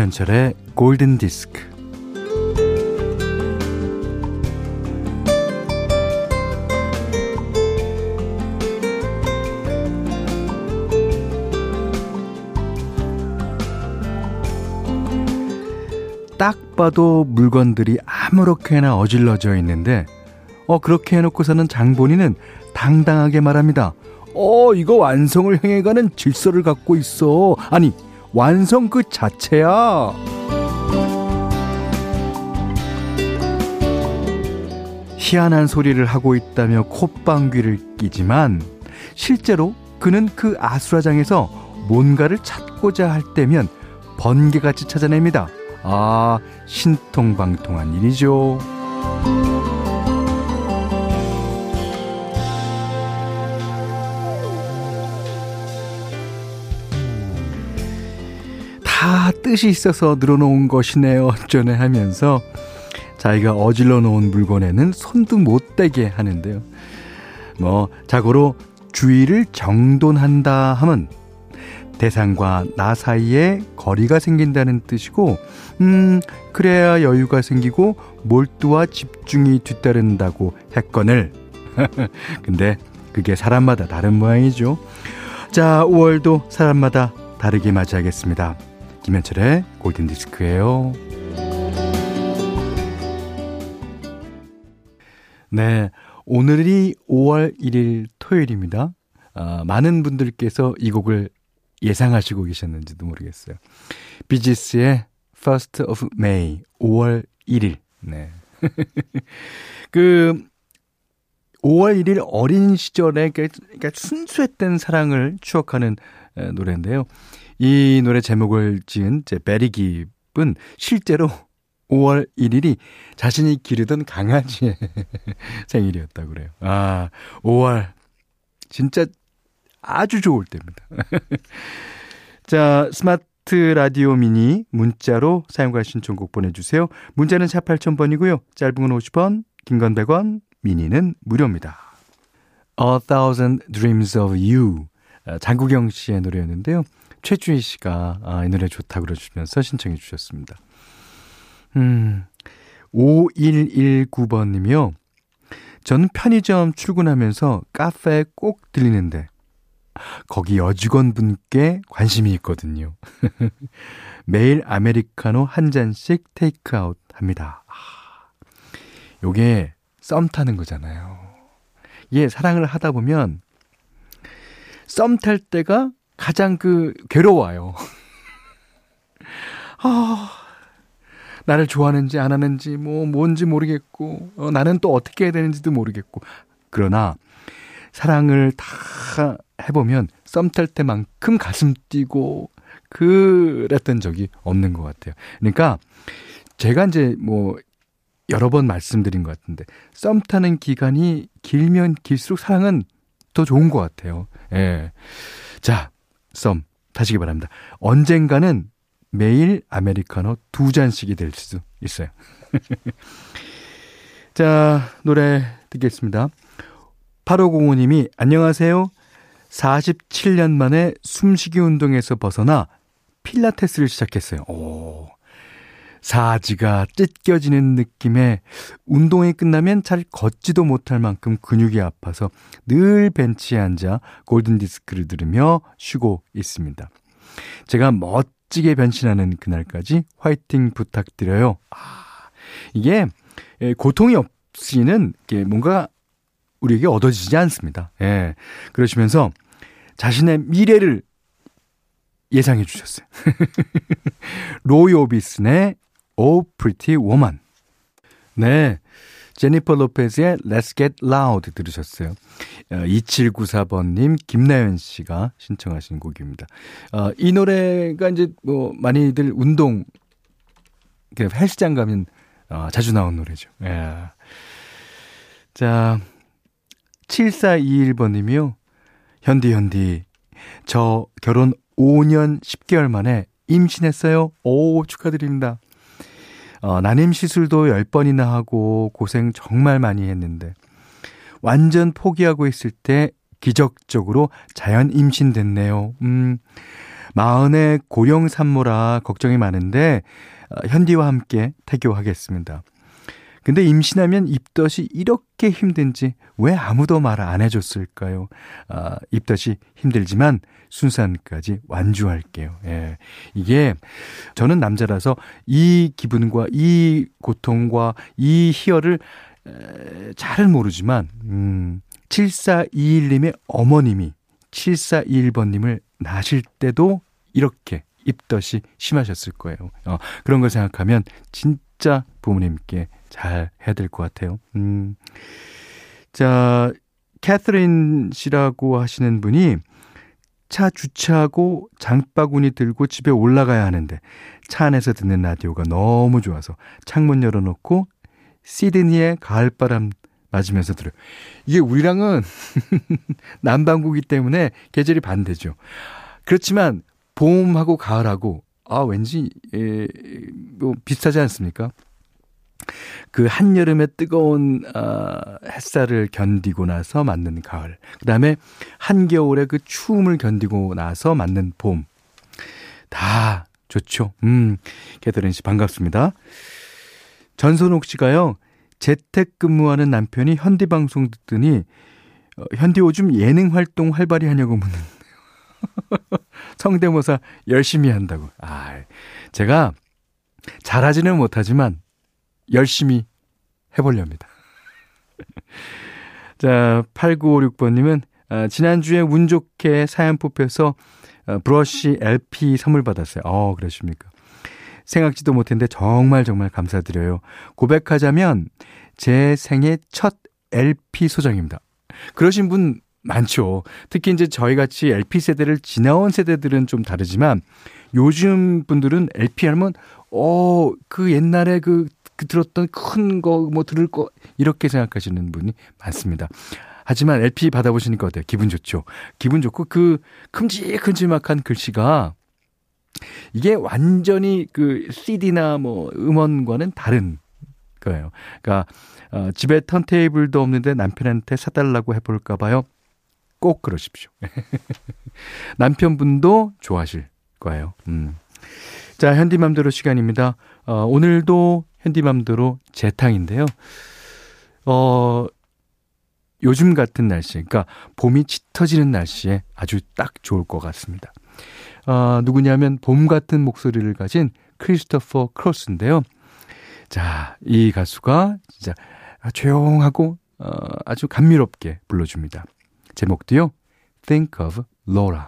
김현철의 골든 디스크. 딱 봐도 물건들이 아무렇게나 어질러져 있는데, 어, 그렇게 해놓고서는 장본인은 당당하게 말합니다. 어, 이거 완성을 향해가는 질서를 갖고 있어. 아니, 완성 그 자체야. 희한한 소리를 하고 있다며 콧방귀를 끼지만 실제로 그는 그 아수라장에서 뭔가를 찾고자 할 때면 번개같이 찾아냅니다. 아, 신통방통한 일이죠. 뜻이 있어서 늘어놓은 것이네요. 전에 하면서 자기가 어질러 놓은 물건에는 손도 못 대게 하는데요. 뭐, 자고로 주의를 정돈한다 하면 대상과 나 사이에 거리가 생긴다는 뜻이고, 음, 그래야 여유가 생기고 몰두와 집중이 뒤따른다고 했거늘. 근데 그게 사람마다 다른 모양이죠. 자, 5월도 사람마다 다르게 맞이하겠습니다. 김현철의 골든디스크예요. 네, 오늘이 5월 1일 토요일입니다. 아, 많은 분들께서 이 곡을 예상하시고 계셨는지도 모르겠어요. 비지스의 First of May, 5월 1일. 네. 그, 5월 1일 어린 시절에 그러니까 순수했던 사랑을 추억하는 노래인데요. 이 노래 제목을 지은 제 베리 깁은 실제로 5월 1일이 자신이 기르던 강아지의 생일이었다고 그래요. 아, 5월. 진짜 아주 좋을 때입니다. 자, 스마트 라디오 미니 문자로 사용과 신청곡 보내주세요. 문자는 4 8000번이고요. 짧은 건 50원, 긴 건 100원, 미니는 무료입니다. A Thousand Dreams of You. 아, 장국영 씨의 노래였는데요. 최주희 씨가 아, 이 노래 좋다고 그러시면서 신청해 주셨습니다. 음, 5119번님이요. 저는 편의점 출근하면서 카페에 꼭 들리는데 거기 여직원분께 관심이 있거든요. 매일 아메리카노 한 잔씩 테이크아웃 합니다. 아, 요게 썸 타는 거잖아요. 예, 사랑을 하다 보면 썸 탈 때가 가장 그 괴로워요. 아, 나를 좋아하는지 안 하는지 뭐 뭔지 모르겠고 어, 나는 또 어떻게 해야 되는지도 모르겠고 그러나 사랑을 다 해보면 썸 탈 때만큼 가슴 뛰고 그랬던 적이 없는 것 같아요. 그러니까 제가 이제 뭐 여러 번 말씀드린 것 같은데 썸 타는 기간이 길면 길수록 사랑은 더 좋은 것 같아요. 예. 자, 썸 타시기 바랍니다. 언젠가는 매일 아메리카노 두 잔씩이 될 수도 있어요. 자, 노래 듣겠습니다. 8505님이 안녕하세요. 47년 만에 숨쉬기 운동에서 벗어나 필라테스를 시작했어요. 오. 사지가 찢겨지는 느낌에 운동이 끝나면 잘 걷지도 못할 만큼 근육이 아파서 늘 벤치에 앉아 골든 디스크를 들으며 쉬고 있습니다. 제가 멋지게 변신하는 그날까지 화이팅 부탁드려요. 아, 이게 고통이 없이는 뭔가 우리에게 얻어지지 않습니다. 예. 그러시면서 자신의 미래를 예상해 주셨어요. 로이 오비슨의 Oh Pretty Woman. 네. 제니퍼 로페즈의 Let's Get Loud 들으셨어요. 2794번님, 어, 김나연 씨가 신청하신 곡입니다. 어, 이 노래가 이제 뭐 많이들 운동, 헬스장 가면 어, 자주 나온 노래죠. 예. 자, 7421번님이요. 현디, 현디. 저 결혼 5년 10개월 만에 임신했어요. 오, 축하드립니다. 어, 난임 시술도 10번이나 하고 고생 정말 많이 했는데, 완전 포기하고 있을 때 기적적으로 자연 임신됐네요. 음, 마흔의 고령 산모라 걱정이 많은데 어, 현디와 함께 태교하겠습니다. 근데 임신하면 입덧이 이렇게 힘든지 왜 아무도 말 안 해줬을까요? 아, 입덧이 힘들지만 순산까지 완주할게요. 예. 이게 저는 남자라서 이 기분과 이 고통과 이 희열을 에, 잘은 모르지만 음, 7421님의 어머님이 7421번님을 낳으실 때도 이렇게 입덧이 심하셨을 거예요. 어, 그런 걸 생각하면 진짜 부모님께 잘 해야 될 것 같아요. 음. 자, 캐서린 씨라고 하시는 분이 차 주차하고 장바구니 들고 집에 올라가야 하는데 차 안에서 듣는 라디오가 너무 좋아서 창문 열어놓고 시드니의 가을바람 맞으면서 들어요. 이게 우리랑은 남반구기 때문에 계절이 반대죠. 그렇지만 봄하고 가을하고 아 왠지 에, 뭐 비슷하지 않습니까? 그 한여름의 뜨거운 어, 햇살을 견디고 나서 맞는 가을. 그다음에 한겨울의 그 추움을 견디고 나서 맞는 봄. 다 좋죠. 음. 개더린 씨 반갑습니다. 전선옥 씨가요. 재택근무하는 남편이 현디 방송 듣더니 어, 현디 오줌 예능 활동 활발히 하냐고 묻는 성대모사 열심히 한다고. 아, 제가 잘하지는 못하지만 열심히 해보렵니다. 자, 8956번님은 아, 지난주에 운 좋게 사연 뽑혀서 아, 브러쉬 LP 선물 받았어요. 어, 그러십니까? 생각지도 못했는데 정말 정말 감사드려요. 고백하자면 제 생애 첫 LP 소장입니다. 그러신 분 많죠. 특히 이제 저희 같이 LP 세대를 지나온 세대들은 좀 다르지만 요즘 분들은 LP 하면 어, 그 옛날에 그, 그 들었던 큰 거 뭐 들을 거 이렇게 생각하시는 분이 많습니다. 하지만 LP 받아보시니까 어때요? 기분 좋죠. 기분 좋고 그 큼직큼직한 글씨가 이게 완전히 그 CD나 뭐 음원과는 다른 거예요. 그러니까 어, 집에 턴테이블도 없는데 남편한테 사달라고 해볼까 봐요. 꼭 그러십시오. 남편분도 좋아하실 거예요. 음. 자, 현디맘대로 시간입니다. 어, 오늘도 현디맘대로 재탕인데요. 어, 요즘 같은 날씨, 그러니까 봄이 짙어지는 날씨에 아주 딱 좋을 것 같습니다. 어, 누구냐면 봄 같은 목소리를 가진 크리스토퍼 크로스인데요. 자, 이 가수가 진짜 조용하고 어, 아주 감미롭게 불러줍니다. 제목도요. Think of Laura.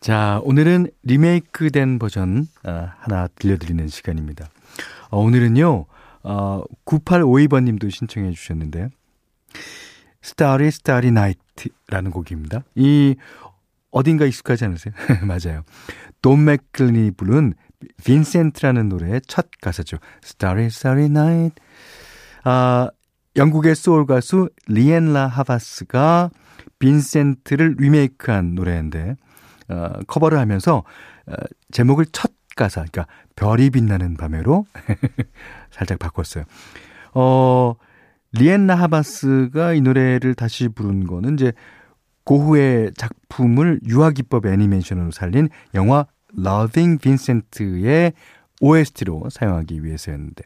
자, 오늘은 리메이크된 버전 어, 하나 들려드리는 시간입니다. 어, 오늘은요. 어, 9852번 님도 신청해 주셨는데 Starry Starry Night라는 곡입니다. 이 어딘가 익숙하지 않으세요? 맞아요. 돈 맥클린이 부른 빈센트라는 노래의 첫 가사죠. Starry Starry Night. 아, 영국의 소울 가수 리앤 라 하바스가 빈센트를 리메이크한 노래인데 어, 커버를 하면서 어, 제목을 첫 가사, 그러니까 별이 빛나는 밤에로 살짝 바꿨어요. 어, 리엔나 하바스가 이 노래를 다시 부른 거는 이제 고흐의 작품을 유아기법 애니메이션으로 살린 영화 Loving Vincent의 OST로 사용하기 위해서였는데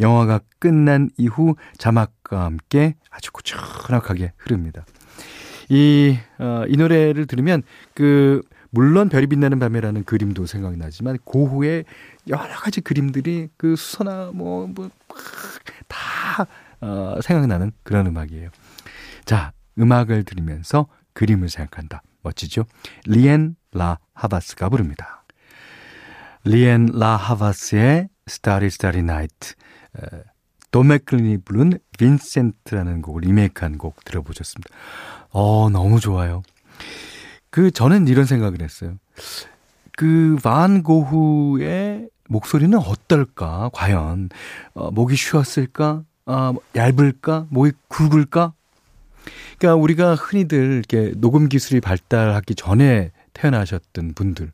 영화가 끝난 이후 자막과 함께 아주 고즈넉하게 흐릅니다. 이, 어, 이 노래를 들으면 그, 물론 별이 빛나는 밤에라는 그림도 생각나지만 고후의 여러 가지 그림들이 그 수서나 뭐, 뭐, 다, 어, 생각나는 그런 음악이에요. 자, 음악을 들으면서 그림을 생각한다. 멋지죠? 리앤 라 하바스가 부릅니다. 리앤 라 하바스의 Starry Starry Night. 돈 맥클린이 부른 빈센트라는 곡을 리메이크한 곡 들어보셨습니다. 어, 너무 좋아요. 그, 저는 이런 생각을 했어요. 그, 반 고흐의 목소리는 어떨까? 과연, 어, 목이 쉬었을까? 아, 얇을까? 목이 굵을까? 그러니까 우리가 흔히들 이렇게 녹음 기술이 발달하기 전에 태어나셨던 분들.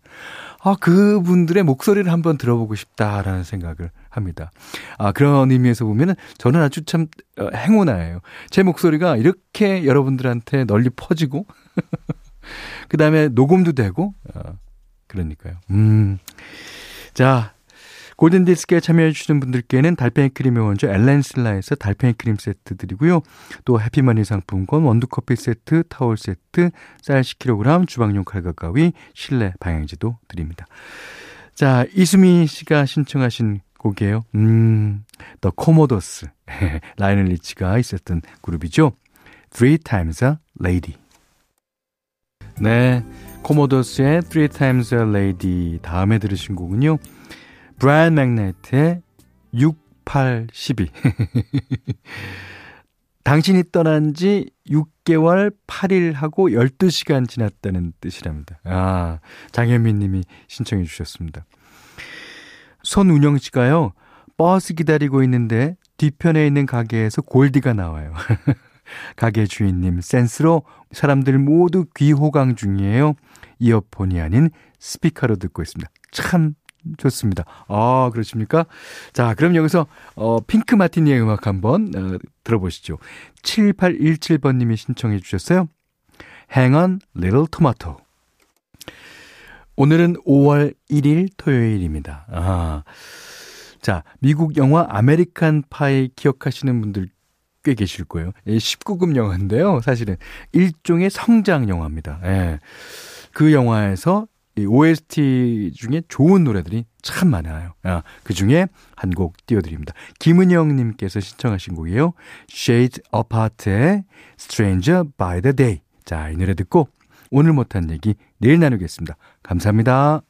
아, 그분들의 목소리를 한번 들어보고 싶다라는 생각을 합니다. 아, 그런 의미에서 보면은 저는 아주 참 어, 행운아예요. 제 목소리가 이렇게 여러분들한테 널리 퍼지고, 그 다음에 녹음도 되고, 어, 그러니까요. 음. 자, 골든디스크에 참여해주시는 분들께는 달팽이 크림의 원조 엘렌슬라에서 달팽이 크림 세트 드리고요. 또 해피머니 상품권, 원두커피 세트, 타월 세트, 쌀 10kg, 주방용 칼과 가위, 실내 방향지도 드립니다. 자, 이수미 씨가 신청하신 곡이에요. 음, The Commodores. 라이오넬 리치가 있었던 그룹이죠. Three Times a Lady. 네. Commodores의 Three Times a Lady 다음에 들으신 곡은요. 브라이언 맥나이트의 6812. 당신이 떠난 지 6개월 8일 하고 12시간 지났다는 뜻이랍니다. 아, 장현민 님이 신청해 주셨습니다. 손운영 씨가요, 버스 기다리고 있는데 뒤편에 있는 가게에서 골디가 나와요. 가게 주인님 센스로 사람들 모두 귀호강 중이에요. 이어폰이 아닌 스피커로 듣고 있습니다. 참 좋습니다. 아, 그렇습니까? 자, 그럼 여기서 어, 핑크 마티니의 음악 한번 어, 들어보시죠. 7817번님이 신청해 주셨어요. Hang on Little Tomato. 오늘은 5월 1일 토요일입니다. 아. 자, 미국 영화 아메리칸 파이 기억하시는 분들 꽤 계실 거예요. 19금 영화인데요. 사실은 일종의 성장 영화입니다. 예. 그 영화에서 이 OST 중에 좋은 노래들이 참 많아요. 아, 그 중에 한 곡 띄워드립니다. 김은영님께서 신청하신 곡이에요. Shade Apart의 Stranger by the Day. 자, 이 노래 듣고 오늘 못한 얘기 내일 나누겠습니다. 감사합니다.